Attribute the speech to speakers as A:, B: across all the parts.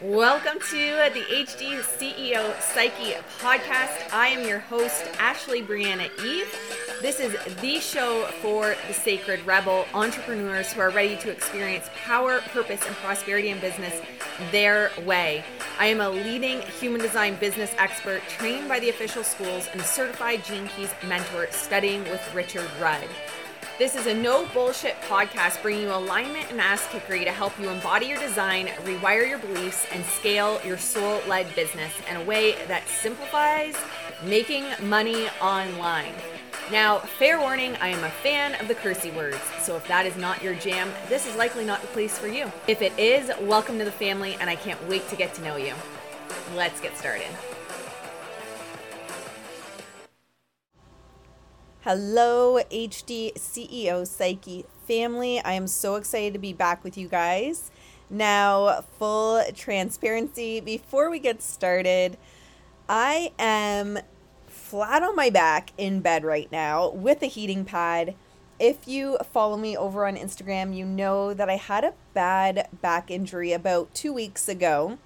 A: Welcome to the HD CEO Psyche podcast. I am your host, Ashley Briana Eve. This is the show for the sacred rebel entrepreneurs who are ready to experience power, purpose, and prosperity in business their way. I am a leading human design business expert trained by the official schools and certified Gene Keys mentor studying with Richard Rudd. This is a no bullshit podcast bringing you alignment and ass kickery to help you embody your design, rewire your beliefs, and scale your soul led business in a way that simplifies making money online. Now, fair warning, I am a fan of the cursey words, so if that is not your jam, this is likely not the place for you. If it is, welcome to the family, and I can't wait to get to know you. Let's get started. Hello, HD CEO Psyche family. I am so excited to be back with you guys. Now, full transparency, before we get started, I am flat on my back in bed right now with a heating pad. If you follow me over on Instagram, you know that I had a bad back injury about two weeks ago.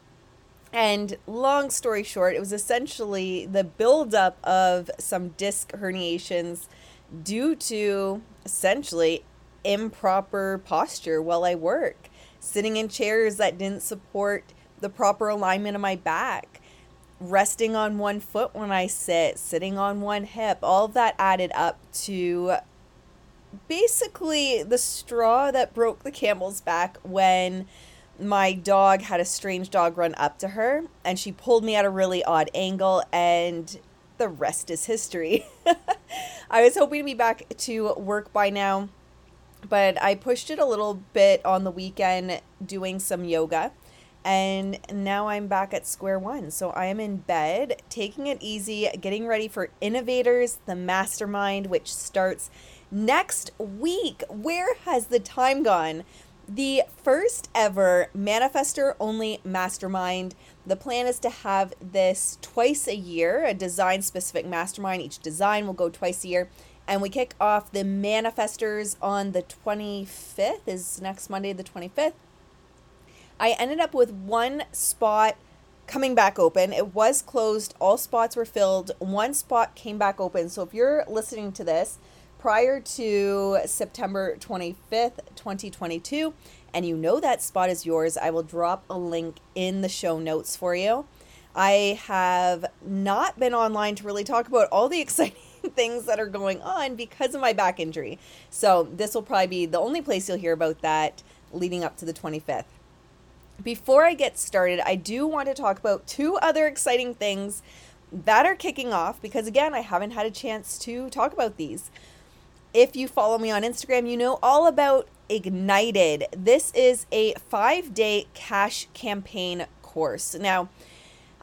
A: And long story short, it was essentially the buildup of some disc herniations due to essentially improper posture while I work, sitting in chairs that didn't support the proper alignment of my back, resting on one foot when I sit, sitting on one hip. All of that added up to basically the straw that broke the camel's back when my dog had a strange dog run up to her and she pulled me at a really odd angle and the rest is history. I was hoping to be back to work by now, but I pushed it a little bit on the weekend doing some yoga. And now I'm back at square one. So I am in bed, taking it easy, getting ready for Innovators, the mastermind, which starts next week. Where has the time gone? The first ever manifestor only mastermind. The plan is to have this twice a year, a design specific mastermind. Each design will go twice a year. And we kick off the manifestors on the 25th, is next Monday, the 25th. I ended up with one spot coming back open. It was closed, all spots were filled. One spot came back open. So if you're listening to this, prior to September 25th, 2022, and you know that spot is yours, I will drop a link in the show notes for you. I have not been online to really talk about all the exciting things that are going on because of my back injury. So, this will probably be the only place you'll hear about that leading up to the 25th. Before I get started, I do want to talk about two other exciting things that are kicking off because, again, I haven't had a chance to talk about these. If you follow me on Instagram, you know all about Ignited. This is a five day cash campaign course. Now,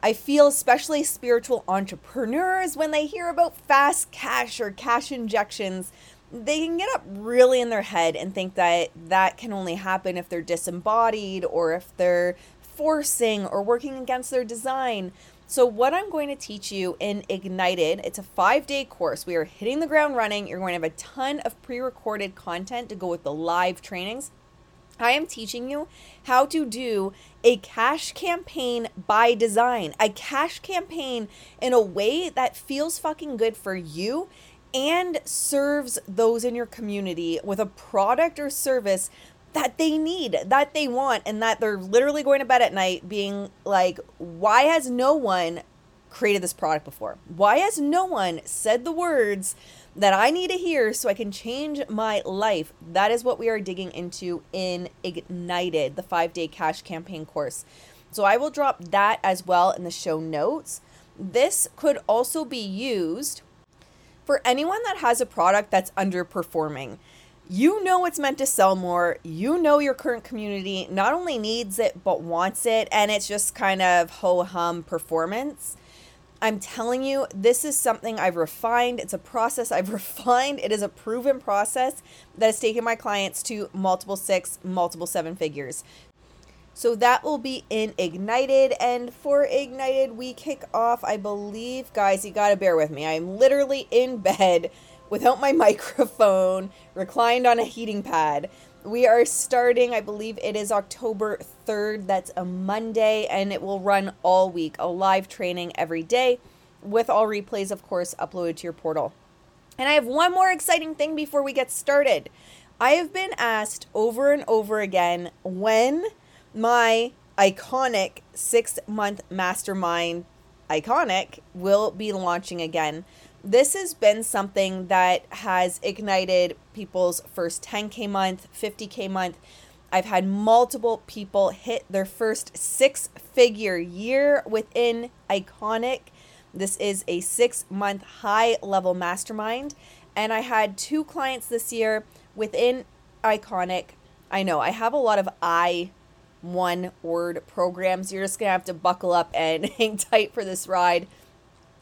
A: I feel especially spiritual entrepreneurs when they hear about fast cash or cash injections, they can get up really in their head and think that that can only happen if they're disembodied or if they're forcing or working against their design. So, what I'm going to teach you in Ignited, it's a five day course. We are hitting the ground running. You're going to have a ton of pre recorded content to go with the live trainings. I am teaching you how to do a cash campaign by design, a cash campaign in a way that feels fucking good for you and serves those in your community with a product or service that they need, that they want, and that they're literally going to bed at night being like, why has no one created this product before? Why has no one said the words that I need to hear so I can change my life? That is what we are digging into in Ignited, the five day cash campaign course. So I will drop that as well in the show notes. This could also be used for anyone that has a product that's underperforming you know it's meant to sell more. You know your current community not only needs it, but wants it. And it's just kind of ho hum performance. I'm telling you, this is something I've refined. It's a process I've refined. It is a proven process that has taken my clients to multiple six, multiple seven figures. So that will be in Ignited. And for Ignited, we kick off, I believe, guys, you got to bear with me. I'm literally in bed without my microphone, reclined on a heating pad. We are starting, I believe it is October 3rd. That's a Monday, and it will run all week. A live training every day with all replays, of course, uploaded to your portal. And I have one more exciting thing before we get started. I have been asked over and over again when my iconic six month mastermind iconic will be launching again this has been something that has ignited people's first 10K month, 50K month. I've had multiple people hit their first six figure year within Iconic. This is a six month high level mastermind. And I had two clients this year within Iconic. I know I have a lot of I one word programs. You're just going to have to buckle up and hang tight for this ride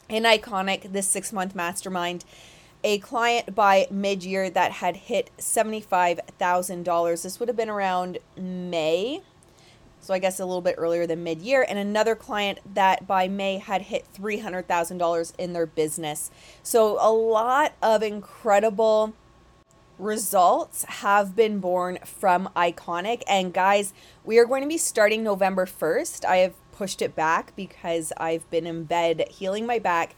A: in Iconic, this six month mastermind, a client by mid year that had hit $75,000. This would have been around May. So I guess a little bit earlier than mid year. And another client that by May had hit $300,000 in their business. So a lot of incredible results have been born from Iconic. And guys, we are going to be starting November 1st. I have pushed it back because I've been in bed healing my back.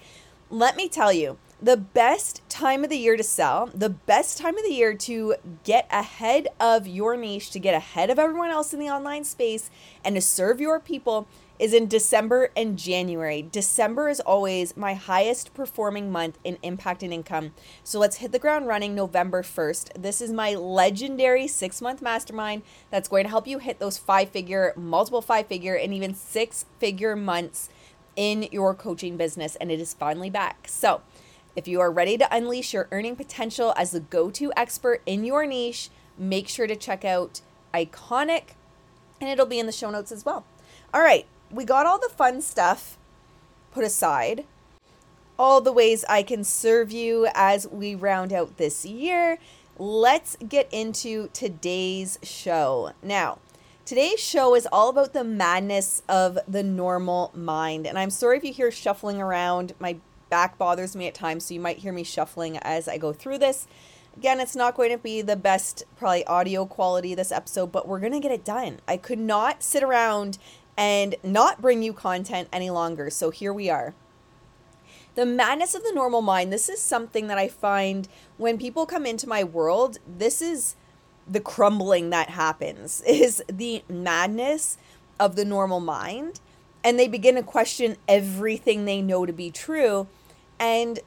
A: Let me tell you, the best time of the year to sell, the best time of the year to get ahead of your niche, to get ahead of everyone else in the online space, and to serve your people is in December and January. December is always my highest performing month in impact and income. So let's hit the ground running November 1st. This is my legendary six month mastermind that's going to help you hit those five figure, multiple five figure, and even six figure months in your coaching business. And it is finally back. So if you are ready to unleash your earning potential as the go to expert in your niche, make sure to check out Iconic, and it'll be in the show notes as well. All right, we got all the fun stuff put aside, all the ways I can serve you as we round out this year. Let's get into today's show. Now, today's show is all about the madness of the normal mind. And I'm sorry if you hear shuffling around. My back bothers me at times, so you might hear me shuffling as I go through this. Again, it's not going to be the best, probably audio quality this episode, but we're going to get it done. I could not sit around and not bring you content any longer. So here we are. The madness of the normal mind. This is something that I find when people come into my world, this is the crumbling that happens is the madness of the normal mind and they begin to question everything they know to be true and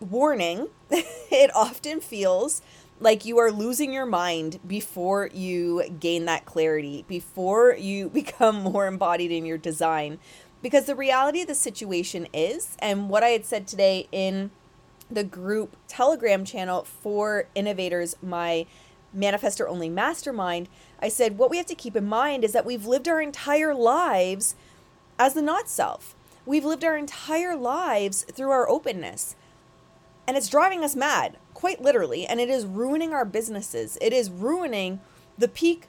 A: warning it often feels like you are losing your mind before you gain that clarity, before you become more embodied in your design. Because the reality of the situation is, and what I had said today in the group Telegram channel for innovators, my manifestor only mastermind, I said, what we have to keep in mind is that we've lived our entire lives as the not self. We've lived our entire lives through our openness. And it's driving us mad quite literally, and it is ruining our businesses. It is ruining the peak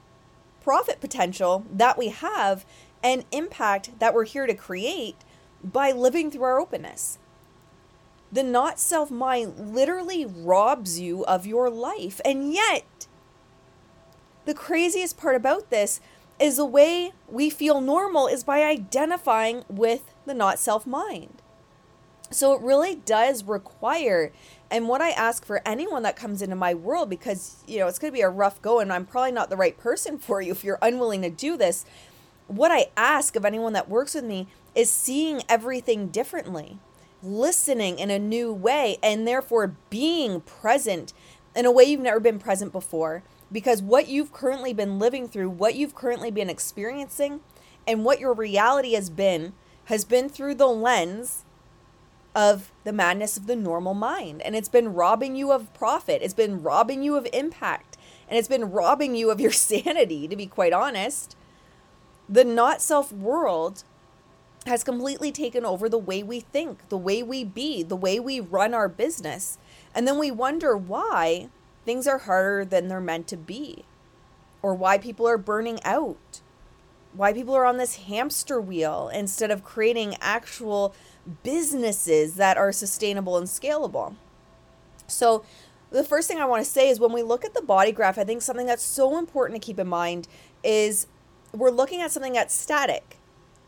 A: profit potential that we have and impact that we're here to create by living through our openness. The not self mind literally robs you of your life. And yet, the craziest part about this is the way we feel normal is by identifying with the not self mind. So it really does require and what I ask for anyone that comes into my world, because, you know, it's going to be a rough go and I'm probably not the right person for you if you're unwilling to do this. What I ask of anyone that works with me is seeing everything differently, listening in a new way, and therefore being present in a way you've never been present before. Because what you've currently been living through, what you've currently been experiencing, and what your reality has been, has been through the lens of the madness of the normal mind. And it's been robbing you of profit, it's been robbing you of impact, and it's been robbing you of your sanity, to be quite honest. The not self world has completely taken over the way we think, the way we be, the way we run our business. And then we wonder why things are harder than they're meant to be, or why people are burning out, why people are on this hamster wheel instead of creating actual businesses that are sustainable and scalable. So, the first thing I want to say is when we look at the body graph, I think something that's so important to keep in mind is we're looking at something that's static.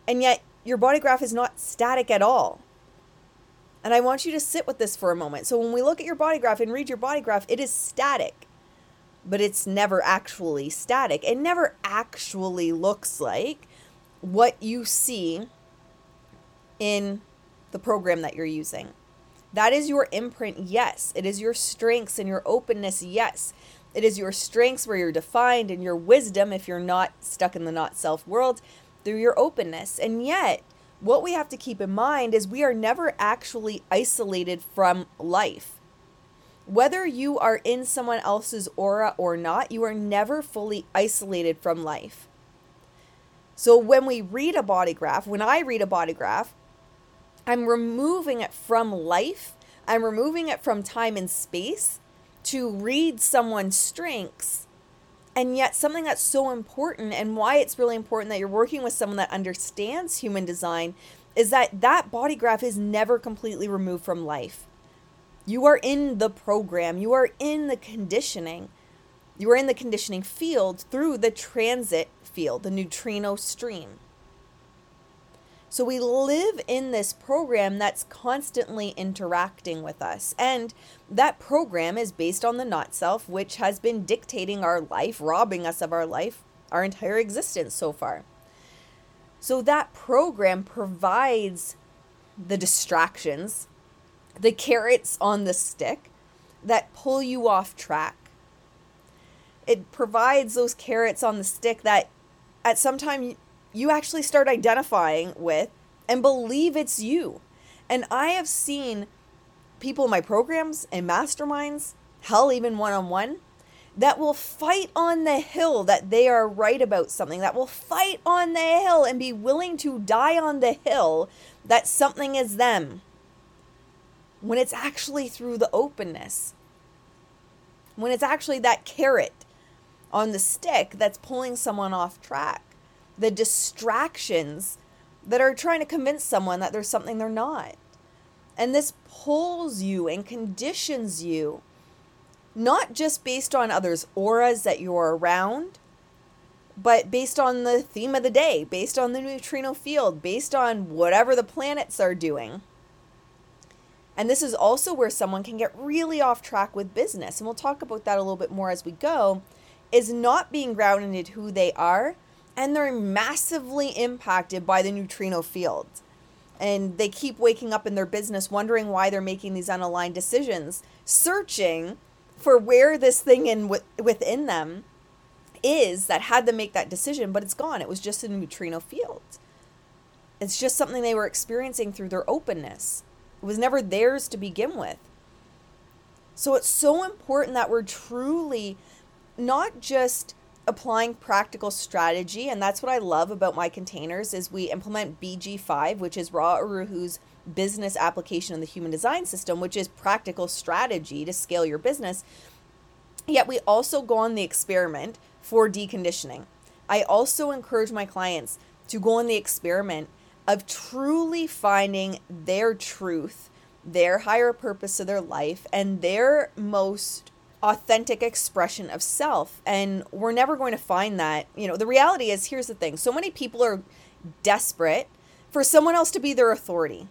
A: And yet your body graph is not static at all. And I want you to sit with this for a moment. So when we look at your body graph and read your body graph, it is static, but it's never actually static. It never actually looks like what you see in the program that you're using. That is your imprint, yes. It is your strengths and your openness, yes. It is your strengths where you're defined and your wisdom, if you're not stuck in the not self world, through your openness. And yet, what we have to keep in mind is we are never actually isolated from life. Whether you are in someone else's aura or not, you are never fully isolated from life. So when we read a body graph, when I read a body graph, I'm removing it from life, I'm removing it from time and space to read someone's strengths. And yet, something that's so important and why it's really important that you're working with someone that understands human design is that that body graph is never completely removed from life. You are in the program, you are in the conditioning, you are in the conditioning field through the transit field, the neutrino stream. So we live in this program that's constantly interacting with us. And that program is based on the not self, which has been dictating our life, robbing us of our life, our entire existence so far. So that program provides the distractions, the carrots on the stick that pull you off track. It provides those carrots on the stick that at some time you actually start identifying with and believe it's you. And I have seen people in my programs and masterminds, hell, even one on one, that will fight on the hill that they are right about something, that will fight on the hill and be willing to die on the hill that something is them when it's actually through the openness. When it's actually that carrot on the stick that's pulling someone off track the distractions that are trying to convince someone that there's something they're not. And this pulls you and conditions you, not just based on others' auras that you're around, but based on the theme of the day, based on the neutrino field, based on whatever the planets are doing. And this is also where someone can get really off track with business. And we'll talk about that a little bit more as we go. Is not being grounded in who they are and they're massively impacted by the neutrino field. And they keep waking up in their business wondering why they're making these unaligned decisions, searching for where this thing in within them is that had them make that decision, but it's gone. It was just a neutrino field. It's just something they were experiencing through their openness. It was never theirs to begin with. So it's so important that we're truly not just applying practical strategy and that's what i love about my containers is we implement bg5 which is Ra Uru Hu's business application in the human design system which is practical strategy to scale your business. Yet we also go on the experiment for deconditioning. I also encourage my clients to go on the experiment of truly finding their truth their higher purpose of their life and their most authentic expression of self. And we're never going to find that. You know, the reality is here's the thing so many people are desperate for someone else to be their authority.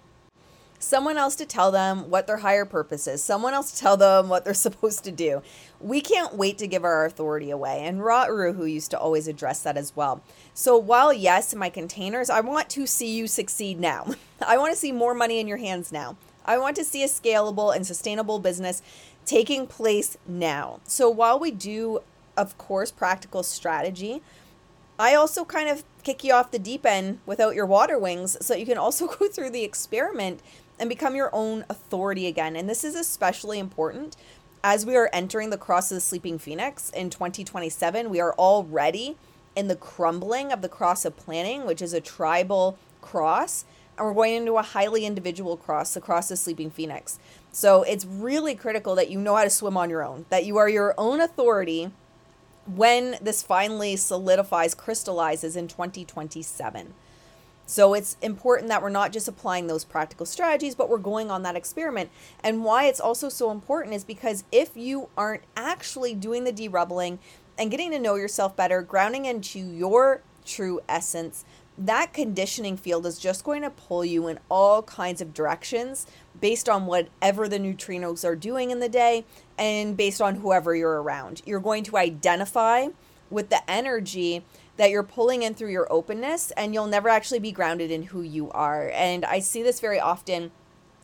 A: Someone else to tell them what their higher purpose is, someone else to tell them what they're supposed to do. We can't wait to give our authority away. And Ra Uru Hu used to always address that as well. So, while yes, my containers, I want to see you succeed now. I want to see more money in your hands now. I want to see a scalable and sustainable business taking place now. So while we do, of course, practical strategy, I also kind of kick you off the deep end without your water wings so you can also go through the experiment and become your own authority again. And this is especially important as we are entering the cross of the sleeping phoenix in 2027. We are already in the crumbling of the cross of planning, which is a tribal cross. And we're going into a highly individual cross, the cross of the sleeping phoenix. So it's really critical that you know how to swim on your own, that you are your own authority when this finally solidifies, crystallizes in 2027. So it's important that we're not just applying those practical strategies, but we're going on that experiment. And why it's also so important is because if you aren't actually doing the derubbling and getting to know yourself better, grounding into your true essence, that conditioning field is just going to pull you in all kinds of directions based on whatever the neutrinos are doing in the day and based on whoever you're around. You're going to identify with the energy that you're pulling in through your openness and you'll never actually be grounded in who you are. And I see this very often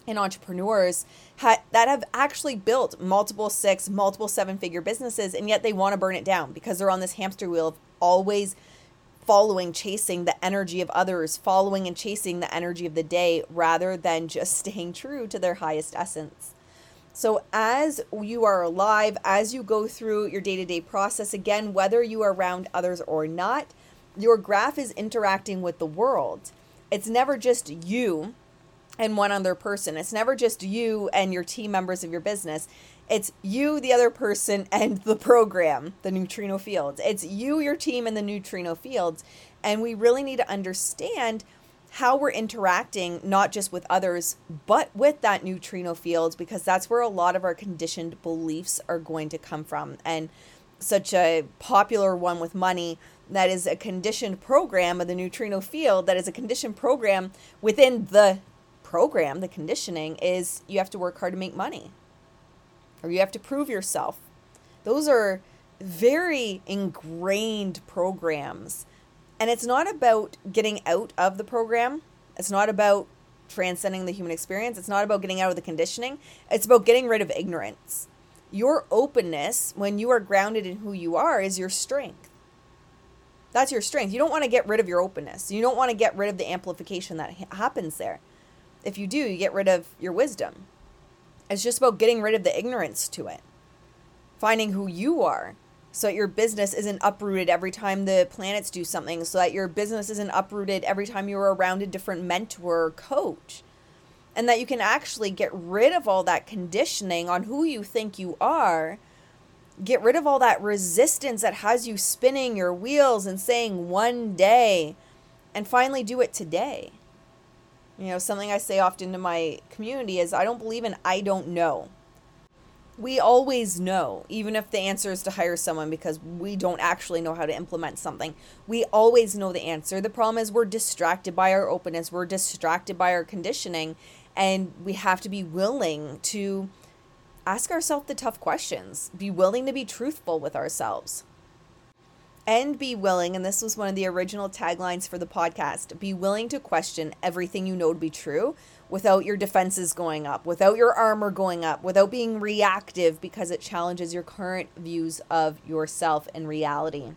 A: in entrepreneurs ha- that have actually built multiple six, multiple seven figure businesses and yet they want to burn it down because they're on this hamster wheel of always following, chasing the energy of others, following and chasing the energy of the day rather than just staying true to their highest essence. So, as you are alive, as you go through your day to day process, again, whether you are around others or not, your graph is interacting with the world. It's never just you and one other person. It's never just you and your team members of your business. It's you, the other person, and the program, the neutrino fields. It's you, your team, and the neutrino fields. And we really need to understand how we're interacting not just with others but with that neutrino field because that's where a lot of our conditioned beliefs are going to come from and such a popular one with money that is a conditioned program of the neutrino field that is a conditioned program within the program the conditioning is you have to work hard to make money or you have to prove yourself those are very ingrained programs and it's not about getting out of the program. It's not about transcending the human experience. It's not about getting out of the conditioning. It's about getting rid of ignorance. Your openness, when you are grounded in who you are, is your strength. That's your strength. You don't want to get rid of your openness. You don't want to get rid of the amplification that ha- happens there. If you do, you get rid of your wisdom. It's just about getting rid of the ignorance to it, finding who you are, so that your business isn't uprooted every time the planets do something, so that your business isn't uprooted every time you're around a different mentor or coach. And that you can actually get rid of all that conditioning on who you think you are. Get rid of all that resistance that has you spinning your wheels and saying one day, and finally do it today. You know, something I say often to my community is I don't believe in I don't know we always know, even if the answer is to hire someone because we don't actually know how to implement something. We always know the answer. The problem is we're distracted by our openness, we're distracted by our conditioning, and we have to be willing to ask ourselves the tough questions, be willing to be truthful with ourselves. And be willing, and this was one of the original taglines for the podcast be willing to question everything you know to be true without your defenses going up, without your armor going up, without being reactive because it challenges your current views of yourself and reality.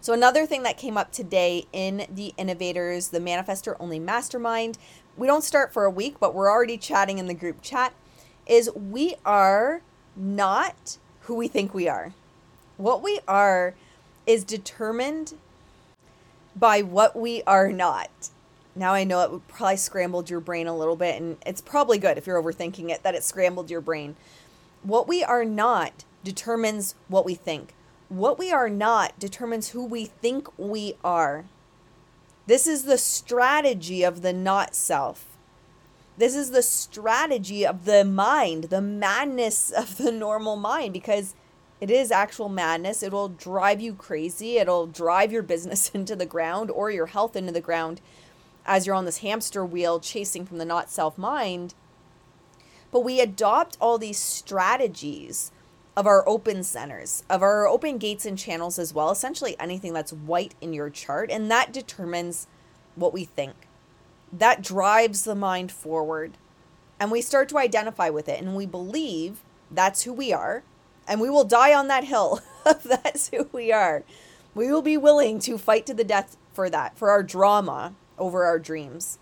A: So, another thing that came up today in the Innovators, the Manifestor Only Mastermind, we don't start for a week, but we're already chatting in the group chat, is we are not who we think we are. What we are is determined by what we are not now I know it probably scrambled your brain a little bit, and it's probably good if you're overthinking it that it scrambled your brain. What we are not determines what we think. What we are not determines who we think we are. This is the strategy of the not self. This is the strategy of the mind, the madness of the normal mind, because it is actual madness. It will drive you crazy. It'll drive your business into the ground or your health into the ground as you're on this hamster wheel chasing from the not self mind. But we adopt all these strategies of our open centers, of our open gates and channels as well, essentially anything that's white in your chart, and that determines what we think. That drives the mind forward. And we start to identify with it, and we believe that's who we are, and we will die on that hill that's who we are. We will be willing to fight to the death for that, for our drama, over our dreams.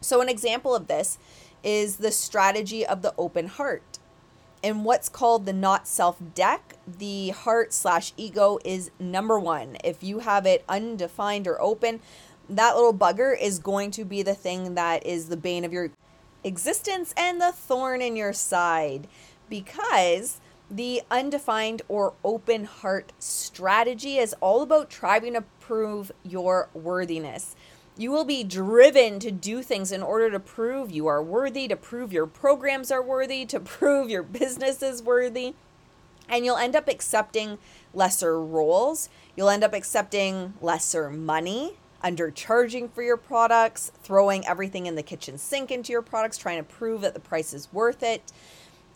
A: So, an example of this is the strategy of the open heart. In what's called the not self deck, the heart slash ego is number one. If you have it undefined or open, that little bugger is going to be the thing that is the bane of your existence and the thorn in your side because the undefined or open heart strategy is all about trying to prove your worthiness You will be driven to do things in order to prove you are worthy, to prove your programs are worthy, to prove your business is worthy. And you'll end up accepting lesser roles. You'll end up accepting lesser money, undercharging for your products, throwing everything in the kitchen sink into your products, trying to prove that the price is worth it.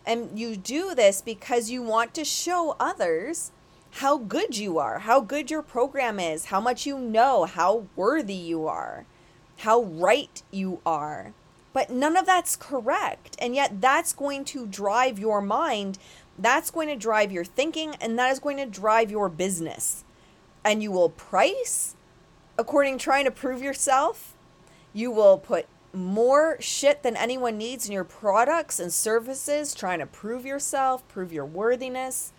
A: And you do this because you want to show others how good you are, how good your program is, how much you know, how worthy you are, how right you are. But none of that's correct. And yet, that's going to drive your mind. That's going to drive your thinking. And that is going to drive your business. And you will price according trying to prove yourself. You will put more shit than anyone needs in your products and services, trying to prove yourself, prove your worthiness.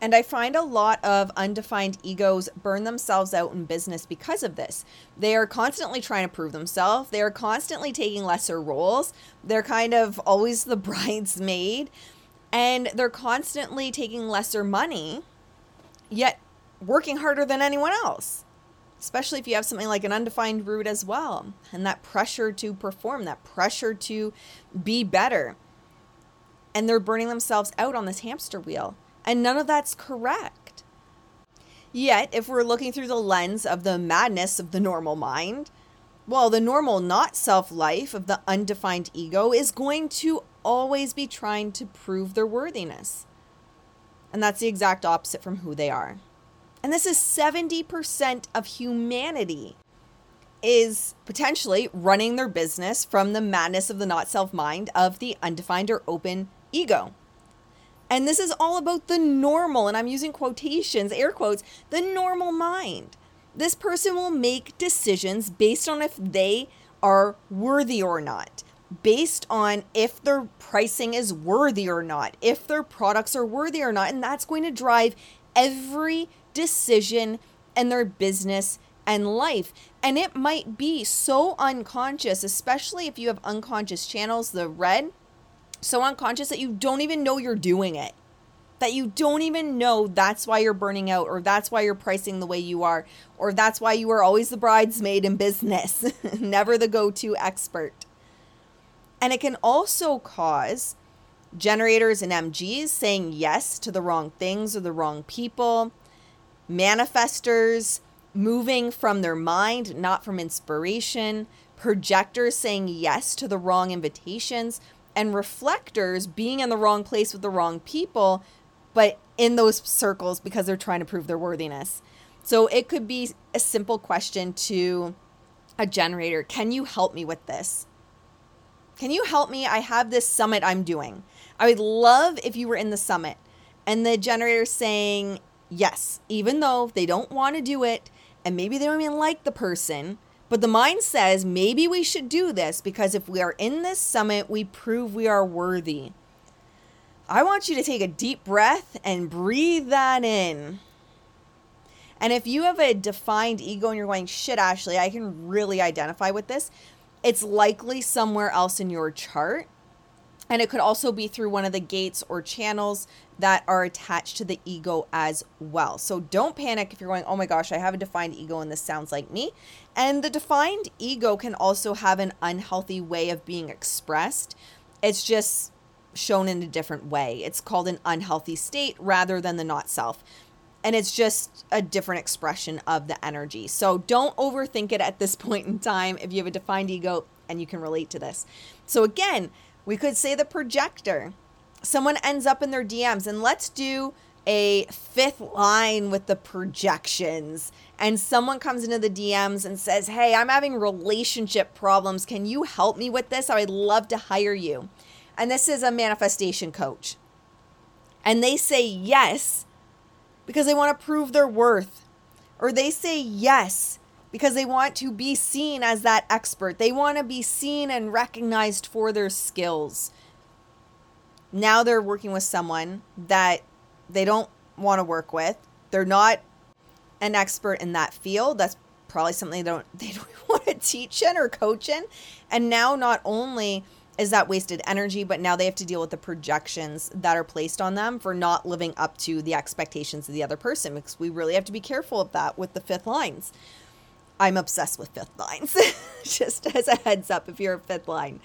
A: And I find a lot of undefined egos burn themselves out in business because of this. They are constantly trying to prove themselves, they are constantly taking lesser roles, they're kind of always the bridesmaid, and they're constantly taking lesser money, yet working harder than anyone else. Especially if you have something like an undefined root as well, and that pressure to perform, that pressure to be better. And they're burning themselves out on this hamster wheel. And none of that's correct. Yet, if we're looking through the lens of the madness of the normal mind, well, the normal not self life of the undefined ego is going to always be trying to prove their worthiness. And that's the exact opposite from who they are. And this is 70% of humanity is potentially running their business from the madness of the not self mind of the undefined or open ego. And this is all about the normal, and I'm using quotations, air quotes, the normal mind. This person will make decisions based on if they are worthy or not, based on if their pricing is worthy or not, if their products are worthy or not. And that's going to drive every decision and their business and life. And it might be so unconscious, especially if you have unconscious channels, the red so unconscious that you don't even know you're doing it. That you don't even know that's why you're burning out, or that's why you're pricing the way you are, or that's why you are always the bridesmaid in business, never the go to expert. And it can also cause generators and MGs saying yes to the wrong things or the wrong people, manifestors moving from their mind, not from inspiration, projectors saying yes to the wrong invitations, and reflectors being in the wrong place with the wrong people, but in those circles because they're trying to prove their worthiness. So it could be a simple question to a generator Can you help me with this? Can you help me? I have this summit I'm doing. I would love if you were in the summit and the generator saying yes, even though they don't want to do it and maybe they don't even like the person but the mind says maybe we should do this because if we are in this summit, we prove we are worthy. I want you to take a deep breath and breathe that in. And if you have a defined ego and you're going, shit, Ashley, I can really identify with this, it's likely somewhere else in your chart. And it could also be through one of the gates or channels that are attached to the ego as well. So don't panic if you're going, oh my gosh, I have a defined ego and this sounds like me. And the defined ego can also have an unhealthy way of being expressed. It's just shown in a different way. It's called an unhealthy state rather than the not self. And it's just a different expression of the energy. So don't overthink it at this point in time if you have a defined ego and you can relate to this. So, again, we could say the projector. Someone ends up in their DMs, and let's do a fifth line with the projections. And someone comes into the DMs and says, Hey, I'm having relationship problems. Can you help me with this? I would love to hire you. And this is a manifestation coach. And they say yes because they want to prove their worth. Or they say yes because they want to be seen as that expert. They want to be seen and recognized for their skills. Now they're working with someone that they don't want to work with. They're not an expert in that field. That's probably something they don't they don't want to teach in or coach in. And now not only is that wasted energy, but now they have to deal with the projections that are placed on them for not living up to the expectations of the other person because we really have to be careful of that with the fifth lines. I'm obsessed with fifth lines. Just as a heads up, if you're a fifth line.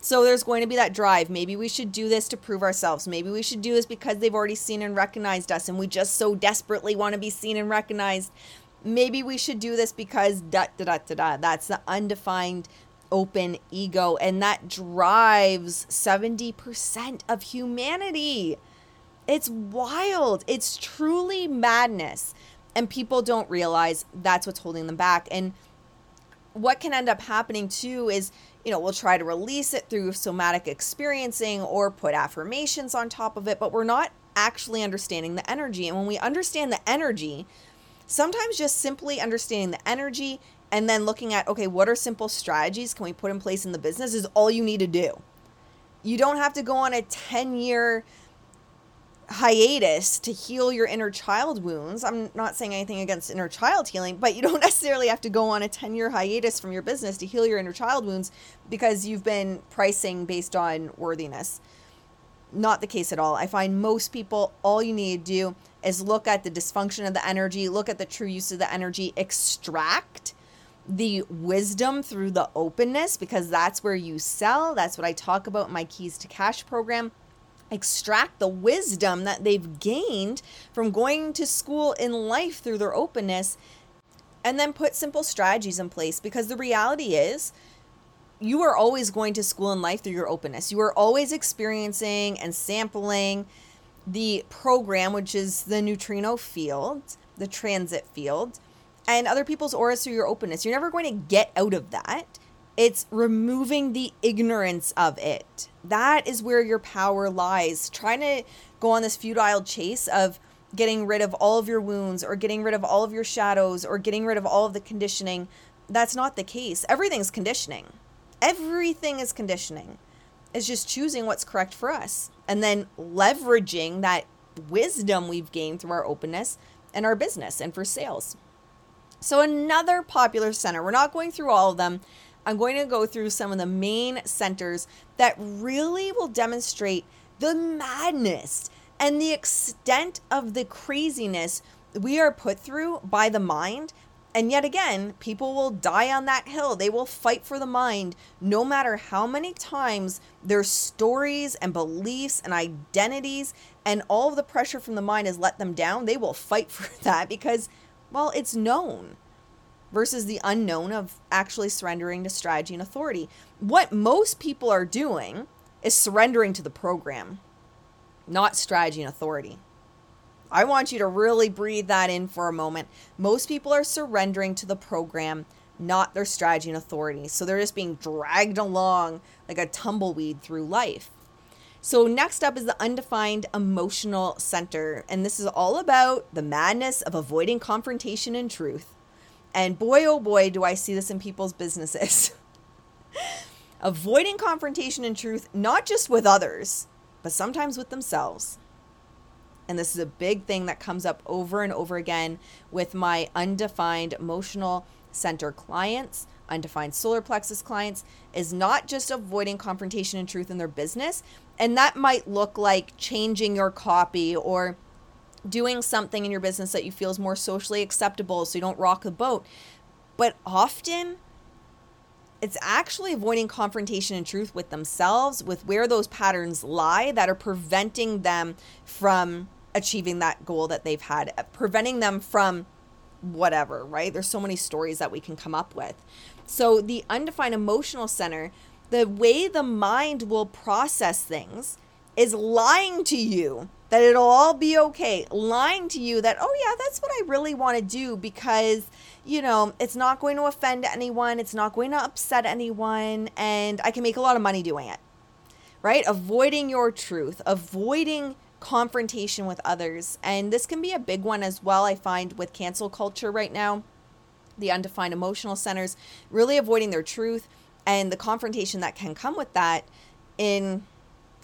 A: So there's going to be that drive. Maybe we should do this to prove ourselves. Maybe we should do this because they've already seen and recognized us and we just so desperately want to be seen and recognized. Maybe we should do this because da da da da da. That's the undefined open ego and that drives 70% of humanity. It's wild. It's truly madness. And people don't realize that's what's holding them back. And what can end up happening too is, you know, we'll try to release it through somatic experiencing or put affirmations on top of it, but we're not actually understanding the energy. And when we understand the energy, sometimes just simply understanding the energy and then looking at, okay, what are simple strategies can we put in place in the business is all you need to do. You don't have to go on a 10 year hiatus to heal your inner child wounds. I'm not saying anything against inner child healing, but you don't necessarily have to go on a 10 year hiatus from your business to heal your inner child wounds because you've been pricing based on worthiness. Not the case at all. I find most people, all you need to do is look at the dysfunction of the energy, look at the true use of the energy, extract the wisdom through the openness because that's where you sell. That's what I talk about in my Keys to Cash program extract the wisdom that they've gained from going to school in life through their openness and then put simple strategies in place because the reality is you are always going to school in life through your openness. You are always experiencing and sampling the program, which is the neutrino field, the transit field, and other people's auras through your openness. You're never going to get out of that. It's removing the ignorance of it. That is where your power lies. Trying to go on this futile chase of getting rid of all of your wounds or getting rid of all of your shadows or getting rid of all of the conditioning. That's not the case. Everything's conditioning. Everything is conditioning. It's just choosing what's correct for us and then leveraging that wisdom we've gained through our openness and our business and for sales. So, another popular center, we're not going through all of them. I'm going to go through some of the main centers that really will demonstrate the madness and the extent of the craziness we are put through by the mind. And yet again, people will die on that hill. They will fight for the mind no matter how many times their stories and beliefs and identities and all of the pressure from the mind has let them down. They will fight for that because, well, it's known versus the unknown of actually surrendering to strategy and authority. What most people are doing is surrendering to the program, not strategy and authority. I want you to really breathe that in for a moment. Most people are surrendering to the program, not their strategy and authority. So they're just being dragged along like a tumbleweed through life. So, next up is the undefined emotional center. And this is all about the madness of avoiding confrontation and truth. And boy, oh boy, do I see this in people's businesses. Avoiding confrontation and truth, not just with others, but sometimes with themselves. And this is a big thing that comes up over and over again with my undefined emotional center clients, undefined solar plexus clients, is not just avoiding confrontation and truth in their business. And that might look like changing your copy or doing something in your business that you feel is more socially acceptable so you don't rock the boat. But often it's actually avoiding confrontation and truth with themselves, with where those patterns lie that are preventing them from achieving that goal that they've had, uh, preventing them from whatever, right? There's so many stories that we can come up with. So, the undefined emotional center, the way the mind will process things is lying to you that it'll all be okay, lying to you that, oh, yeah, that's what I really want to do because, you know, it's not going to offend anyone, it's not going to upset anyone, and I can make a lot of money doing it, right? Avoiding your truth, avoiding confrontation with others. And this can be a big one as well, I find, with cancel culture right now. The undefined emotional centers really avoiding their truth and the confrontation that can come with that in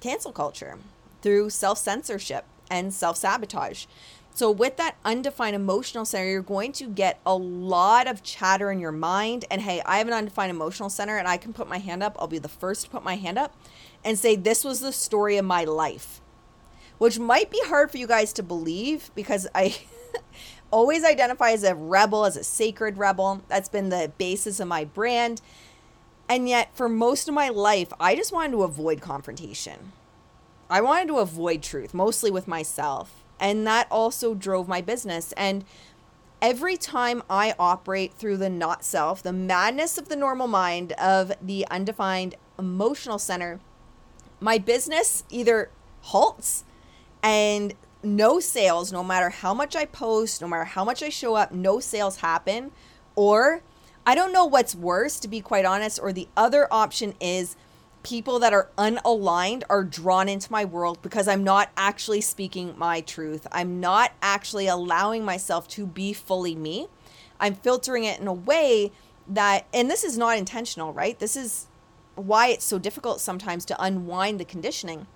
A: cancel culture through self censorship and self sabotage. So, with that undefined emotional center, you're going to get a lot of chatter in your mind. And hey, I have an undefined emotional center and I can put my hand up. I'll be the first to put my hand up and say, This was the story of my life, which might be hard for you guys to believe because I. always identify as a rebel, as a sacred rebel. That's been the basis of my brand. And yet, for most of my life, I just wanted to avoid confrontation. I wanted to avoid truth, mostly with myself. And that also drove my business. And every time I operate through the not self, the madness of the normal mind, of the undefined emotional center, my business either halts and no sales, no matter how much I post, no matter how much I show up, no sales happen. Or I don't know what's worse, to be quite honest, or the other option is people that are unaligned are drawn into my world because I'm not actually speaking my truth. I'm not actually allowing myself to be fully me. I'm filtering it in a way that, and this is not intentional, right? This is why it's so difficult sometimes to unwind the conditioning.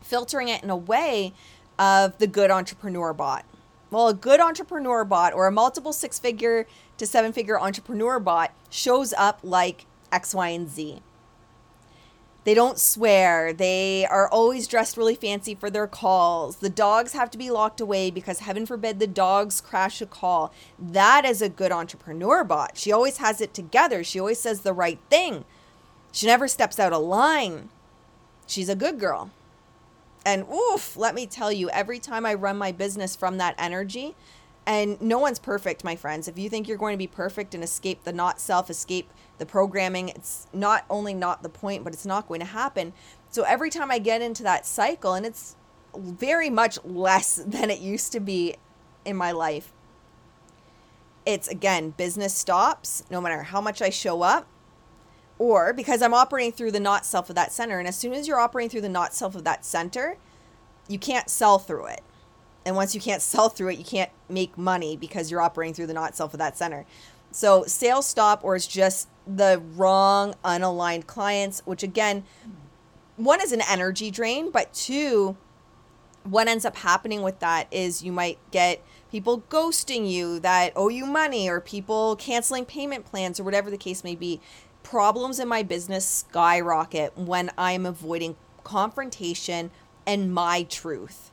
A: Filtering it in a way of the good entrepreneur bot. Well, a good entrepreneur bot or a multiple six figure to seven figure entrepreneur bot shows up like X, Y, and Z. They don't swear. They are always dressed really fancy for their calls. The dogs have to be locked away because, heaven forbid, the dogs crash a call. That is a good entrepreneur bot. She always has it together. She always says the right thing. She never steps out of line. She's a good girl. And oof, let me tell you, every time I run my business from that energy, and no one's perfect, my friends. If you think you're going to be perfect and escape the not self, escape the programming, it's not only not the point, but it's not going to happen. So every time I get into that cycle, and it's very much less than it used to be in my life, it's again, business stops no matter how much I show up or because I'm operating through the not self of that center. And as soon as you're operating through the not self of that center, you can't sell through it. And once you can't sell through it, you can't make money because you're operating through the not self of that center. So sales stop, or it's just the wrong, unaligned clients, which again, one is an energy drain, but two, what ends up happening with that is you might get people ghosting you that owe you money or people canceling payment plans or whatever the case may be problems in my business skyrocket when I'm avoiding confrontation and my truth.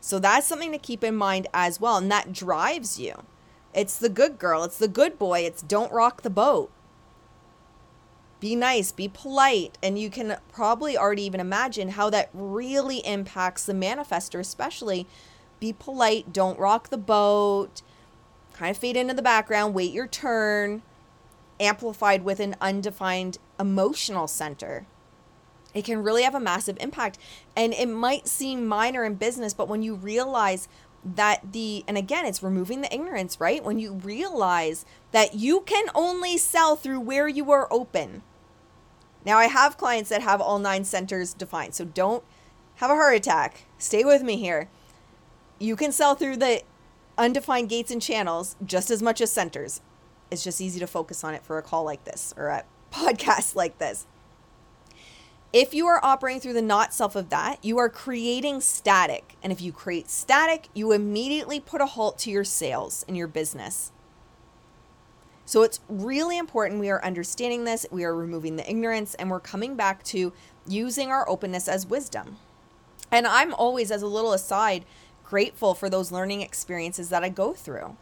A: So that's something to keep in mind as well. And that drives you. It's the good girl, it's the good boy, it's don't rock the boat. Be nice, be polite. And you can probably already even imagine how that really impacts the manifestor, especially be polite, don't rock the boat, kind of fade into the background, wait your turn amplified with an undefined emotional center. It can really have a massive impact. And it might seem minor in business, but when you realize that the, and again, it's removing the ignorance, right? When you realize that you can only sell through where you are open. Now, I have clients that have all nine centers defined, so don't have a heart attack. Stay with me here. You can sell through the undefined gates and channels just as much as centers it's just easy to focus on it for a call like this or a podcast like this. If you are operating through the not self of that, you are creating static. And if you create static, you immediately put a halt to your sales and your business. So it's really important we are understanding this, we are removing the ignorance, and we're coming back to using our openness as wisdom. And I'm always, as a little aside, grateful for those learning experiences that I go through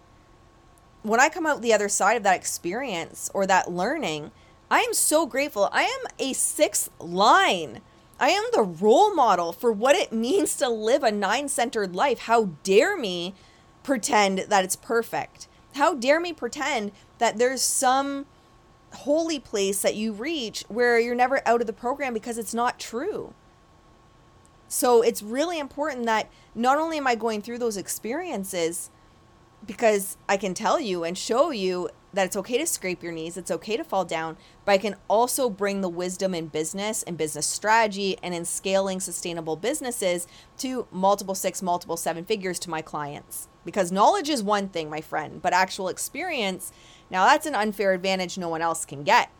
A: when I come out the other side of that experience or that learning, I am so grateful. I am a sixth line. I am the role model for what it means to live a nine centered life. How dare me pretend that it's perfect? How dare me pretend that there's some holy place that you reach where you're never out of the program because it's not true. So it's really important that not only am I going through those experiences, because I can tell you and show you that it's okay to scrape your knees, it's okay to fall down, but I can also bring the wisdom in business and business strategy and in scaling sustainable businesses to multiple six, multiple seven figures to my clients. Because knowledge is one thing, my friend, but actual experience, now that's an unfair advantage no one else can get.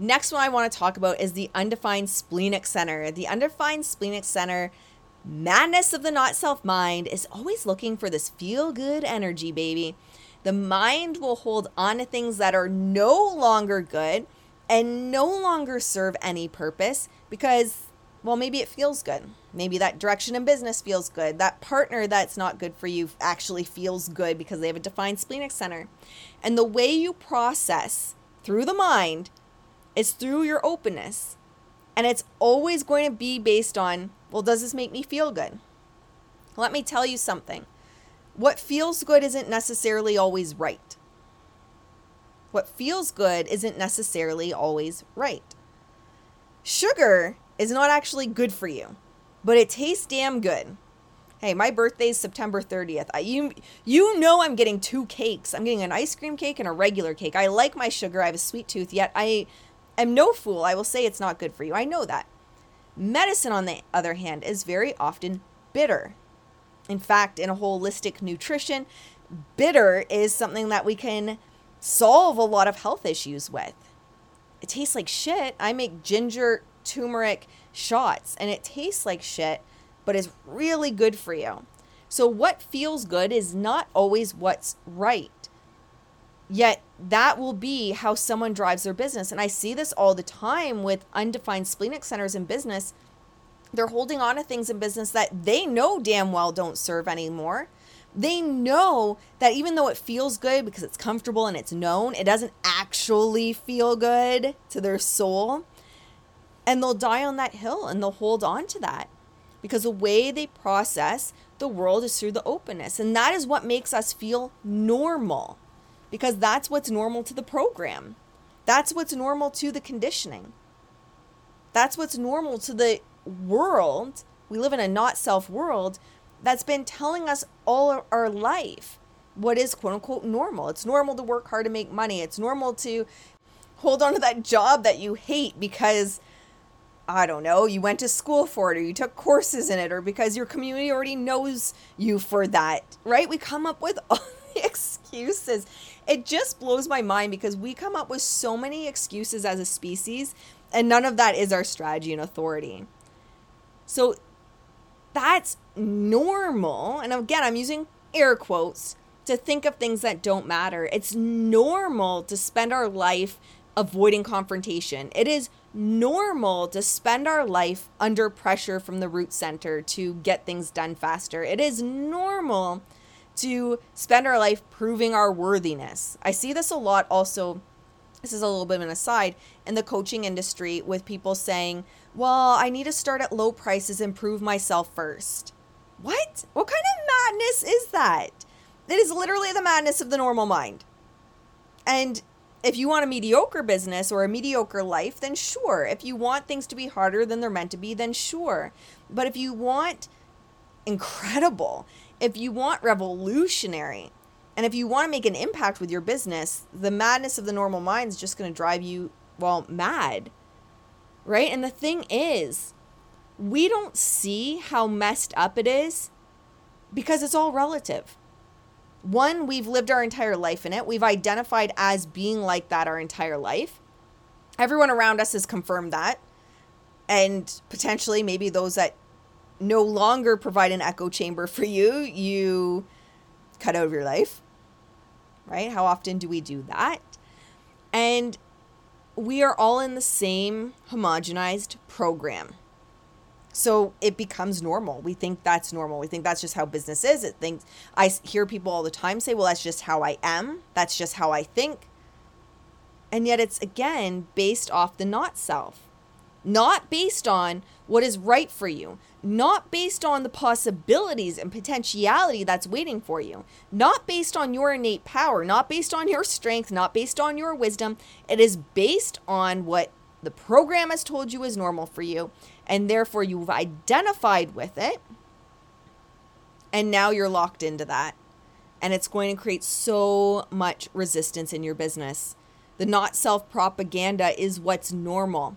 A: Next one I want to talk about is the undefined splenic center. The undefined splenic center madness of the not self mind is always looking for this feel good energy, baby. The mind will hold on to things that are no longer good and no longer serve any purpose because, well, maybe it feels good. Maybe that direction in business feels good. That partner that's not good for you actually feels good because they have a defined splenic center. And the way you process through the mind is through your openness. And it's always going to be based on, well, does this make me feel good? Let me tell you something. What feels good isn't necessarily always right. What feels good isn't necessarily always right. Sugar is not actually good for you, but it tastes damn good. Hey, my birthday's September 30th. I, you you know I'm getting two cakes. I'm getting an ice cream cake and a regular cake. I like my sugar. I have a sweet tooth, yet I am no fool. I will say it's not good for you. I know that. Medicine on the other hand is very often bitter. In fact, in a holistic nutrition, bitter is something that we can solve a lot of health issues with. It tastes like shit. I make ginger turmeric shots and it tastes like shit, but is really good for you. So, what feels good is not always what's right. Yet, that will be how someone drives their business. And I see this all the time with undefined splenic centers in business. They're holding on to things in business that they know damn well don't serve anymore. They know that even though it feels good because it's comfortable and it's known, it doesn't actually feel good to their soul and they'll die on that hill and they'll hold on to that because the way they process the world is through the openness. And that is what makes us feel normal because that's what's normal to the program. That's what's normal to the conditioning. That's what's normal to the world. We live in a not self world that's been telling us all our life what is quote unquote normal. It's normal to work hard to make money. It's normal to hold on to that job that you hate because I don't know, you went to school for it or you took courses in it or because your community already knows you for that, right? We come up with all the excuses. It just blows my mind because we come up with so many excuses as a species and none of that is our strategy and authority. So that's normal. And again, I'm using air quotes to think of things that don't matter. It's normal to spend our life avoiding confrontation. It is normal to spend our life under pressure from the root center to get things done faster. It is normal to spend our life proving our worthiness. I see this a lot also. This is a little bit of an aside in the coaching industry with people saying, Well, I need to start at low prices and prove myself first. What? What kind of madness is that? It is literally the madness of the normal mind. And if you want a mediocre business or a mediocre life, then sure. If you want things to be harder than they're meant to be, then sure. But if you want incredible, if you want revolutionary, and if you want to make an impact with your business, the madness of the normal mind is just going to drive you, well, mad. Right? And the thing is, we don't see how messed up it is because it's all relative one, we've lived our entire life in it. We've identified as being like that our entire life. Everyone around us has confirmed that. And potentially, maybe those that no longer provide an echo chamber for you, you cut out of your life. Right? How often do we do that? And we are all in the same homogenized program. So it becomes normal. We think that's normal. We think that's just how business is. It thinks I hear people all the time say, "Well, that's just how I am. That's just how I think." And yet it's again based off the not self. Not based on what is right for you, not based on the possibilities and potentiality that's waiting for you, not based on your innate power, not based on your strength, not based on your wisdom. It is based on what the program has told you is normal for you and therefore you've identified with it and now you're locked into that. And it's going to create so much resistance in your business. The not self propaganda is what's normal.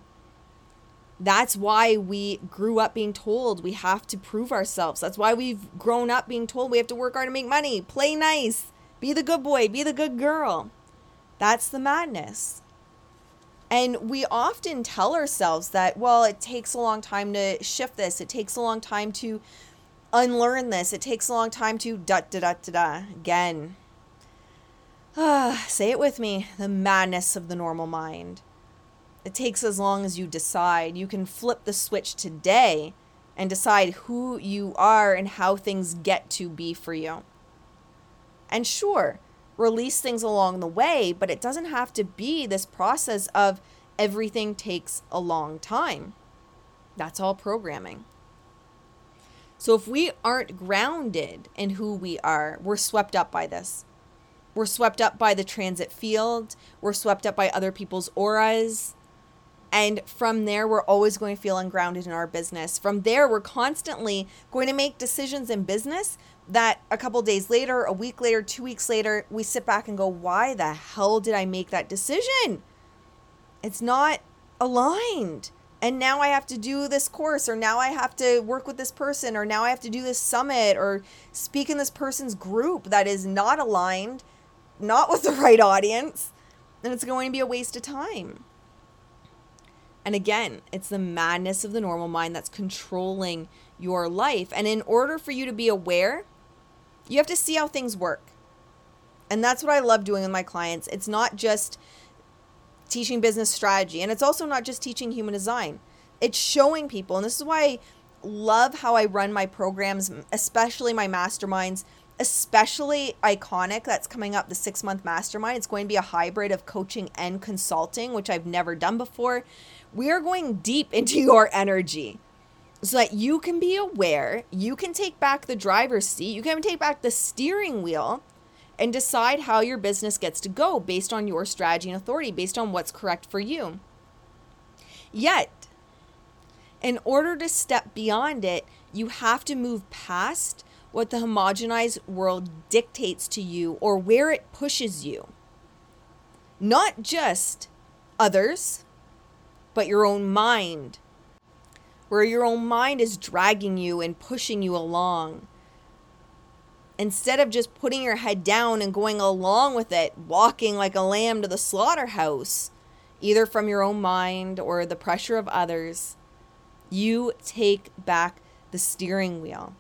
A: That's why we grew up being told we have to prove ourselves. That's why we've grown up being told we have to work hard to make money play nice be the good boy be the good girl. That's the madness and we often tell ourselves that, well, it takes a long time to shift this. It takes a long time to unlearn this. It takes a long time to da da da da da. Again. Ah, say it with me the madness of the normal mind. It takes as long as you decide. You can flip the switch today and decide who you are and how things get to be for you. And sure, release things along the way, but it doesn't have to be this process of everything takes a long time. That's all programming. So if we aren't grounded in who we are, we're swept up by this. We're swept up by the transit field, we're swept up by other people's auras. And from there, we're always going to feel ungrounded in our business. From there, we're constantly going to make decisions in business that a couple days later, a week later, two weeks later, we sit back and go, why the hell did I make that decision? It's not aligned and now I have to do this course, or now I have to work with this person, or now I have to do this summit, or speak in this person's group that is not aligned, not with the right audience, then it's going to be a waste of time. And again, it's the madness of the normal mind that's controlling your life. And in order for you to be aware, you have to see how things work. And that's what I love doing with my clients. It's not just teaching business strategy. And it's also not just teaching human design, it's showing people. And this is why I love how I run my programs, especially my masterminds, especially iconic that's coming up the six month mastermind. It's going to be a hybrid of coaching and consulting, which I've never done before. We are going deep into your energy so that you can be aware, you can take back the driver's seat, you can take back the steering wheel and decide how your business gets to go based on your strategy and authority, based on what's correct for you. Yet, in order to step beyond it, you have to move past what the homogenized world dictates to you or where it pushes you. Not just others, but your own mind, where your own mind is dragging you and pushing you along. Instead of just putting your head down and going along with it, walking like a lamb to the slaughterhouse, either from your own mind or the pressure of others, you take back the steering wheel.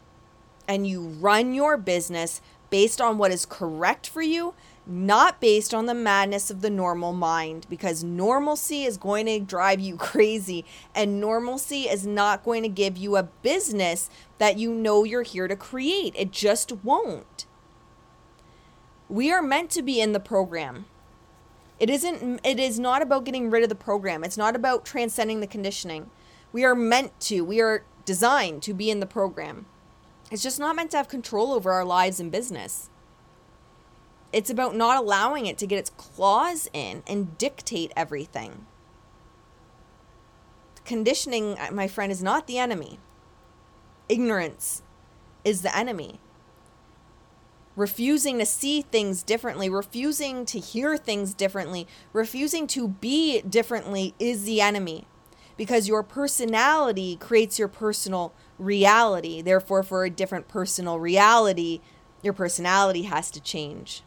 A: And you run your business based on what is correct for you not based on the madness of the normal mind, because normalcy is going to drive you crazy, and normalcy is not going to give you a business that you know you're here to create. It just won't. We are meant to be in the program. It isn't it is not about getting rid of the program. It's not about transcending the conditioning. We are meant to. We are designed to be in the program. It's just not meant to have control over our lives and business. It's about not allowing it to get its claws in and dictate everything. Conditioning, uh, my friend, is not the enemy. Ignorance is the enemy. Refusing to see things differently, refusing to hear things differently, refusing to be differently is the enemy because your personality creates your personal reality. Therefore, for a different personal reality, your personality has to change.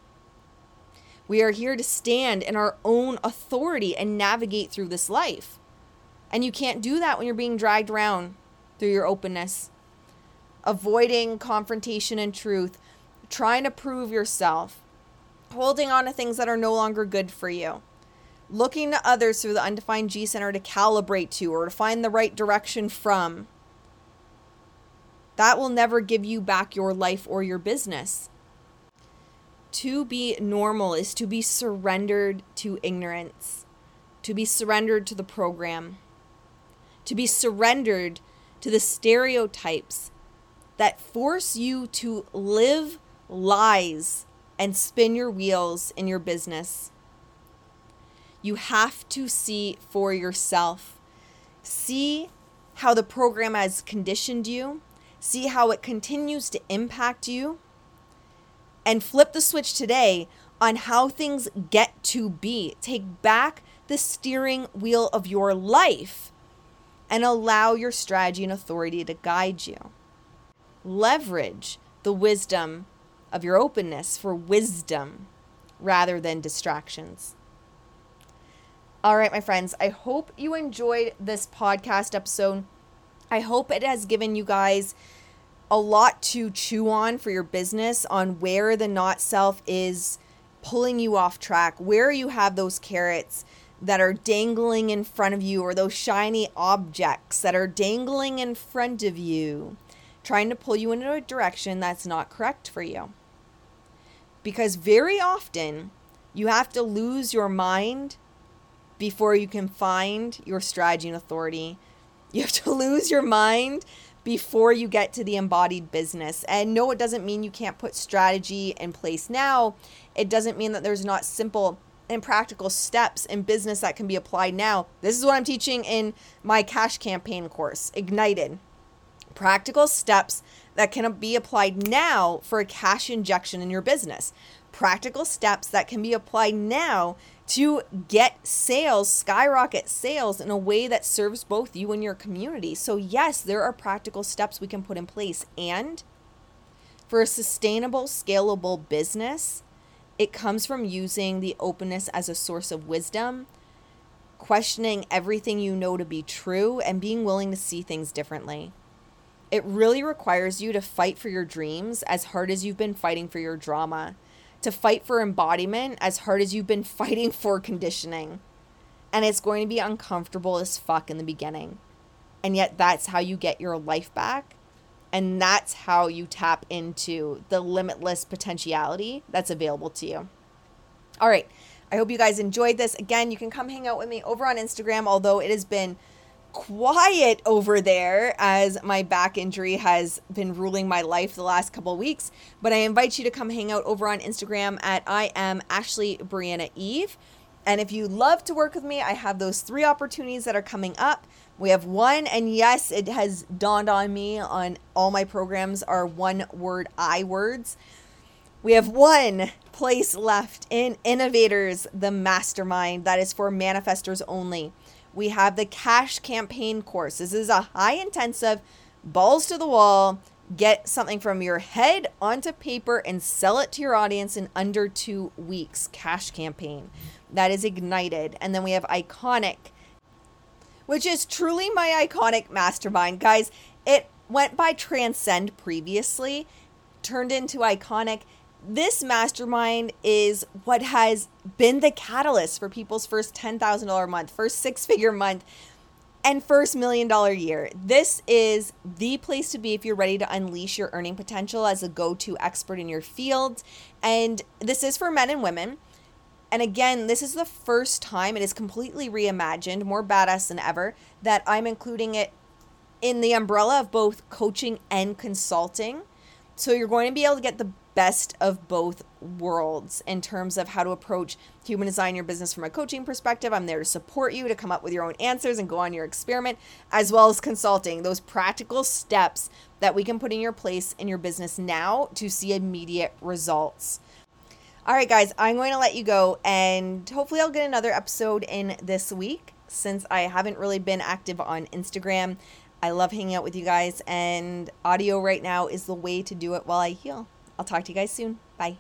A: We are here to stand in our own authority and navigate through this life. And you can't do that when you're being dragged around through your openness, avoiding confrontation and truth, trying to prove yourself, holding on to things that are no longer good for you, looking to others through the undefined G center to calibrate to or to find the right direction from. That will never give you back your life or your business to be normal is to be surrendered to ignorance, to be surrendered to the program, to be surrendered to the stereotypes that force you to live lies and spin your wheels in your business. You have to see for yourself. See how the program has conditioned you. See how it continues to impact you and flip the switch today on how things get to be. Take back the steering wheel of your life and allow your strategy and authority to guide you. Leverage the wisdom of your openness for wisdom rather than distractions. All right, my friends, I hope you enjoyed this podcast episode. I hope it has given you guys a lot to chew on for your business on where the not self is pulling you off track, where you have those carrots that are dangling in front of you or those shiny objects that are dangling in front of you, trying to pull you into a direction that's not correct for you. Because very often you have to lose your mind before you can find your strategy and authority. You have to lose your mind before you get to the embodied business. And no, it doesn't mean you can't put strategy in place now. It doesn't mean that there's not simple and practical steps in business that can be applied now. This is what I'm teaching in my cash campaign course, Ignited. Practical steps that can be applied now for a cash injection in your business. Practical steps that can be applied now to get sales, skyrocket sales in a way that serves both you and your community. So, yes, there are practical steps we can put in place. And for a sustainable, scalable business, it comes from using the openness as a source of wisdom, questioning everything you know to be true, and being willing to see things differently. It really requires you to fight for your dreams as hard as you've been fighting for your drama to fight for embodiment as hard as you've been fighting for conditioning. And it's going to be uncomfortable as fuck in the beginning. And yet, that's how you get your life back. And that's how you tap into the limitless potentiality that's available to you. All right. I hope you guys enjoyed this. Again, you can come hang out with me over on Instagram, although it has been quiet over there as my back injury has been ruling my life the last couple weeks. But I invite you to come hang out over on Instagram at I am Ashley Briana Eve. And if you love to work with me, I have those three opportunities that are coming up. We have one, and yes, it has dawned on me on all my programs are one word I words. We have one place left in Innovators, the Mastermind, that is for manifestors only we have the cash campaign course. This is a high intensive, balls to the wall, get something from your head onto paper and sell it to your audience in under two weeks. Cash campaign that is ignited. And then we have Iconic, which is truly my iconic mastermind. Guys, it went by Transcend previously, turned into Iconic this mastermind is what has been the catalyst for people's first $10,000 month, first six figure month, and first million dollar year. This is the place to be if you're ready to unleash your earning potential as a go to expert in your field. And this is for men and women. And again, this is the first time it is completely reimagined, more badass than ever, that I'm including it in the umbrella of both coaching and consulting. So you're going to be able to get the best of both worlds in terms of how to approach human design your business from a coaching perspective. I'm there to support you to come up with your own answers and go on your experiment, as well as consulting those practical steps that we can put in your place in your business now to see immediate results. All right, guys, I'm going to let you go, and hopefully, I'll get another episode in this week since I haven't really been active on Instagram. I love hanging out with you guys, and audio right now is the way to do it while I heal. I'll talk to you guys soon. Bye.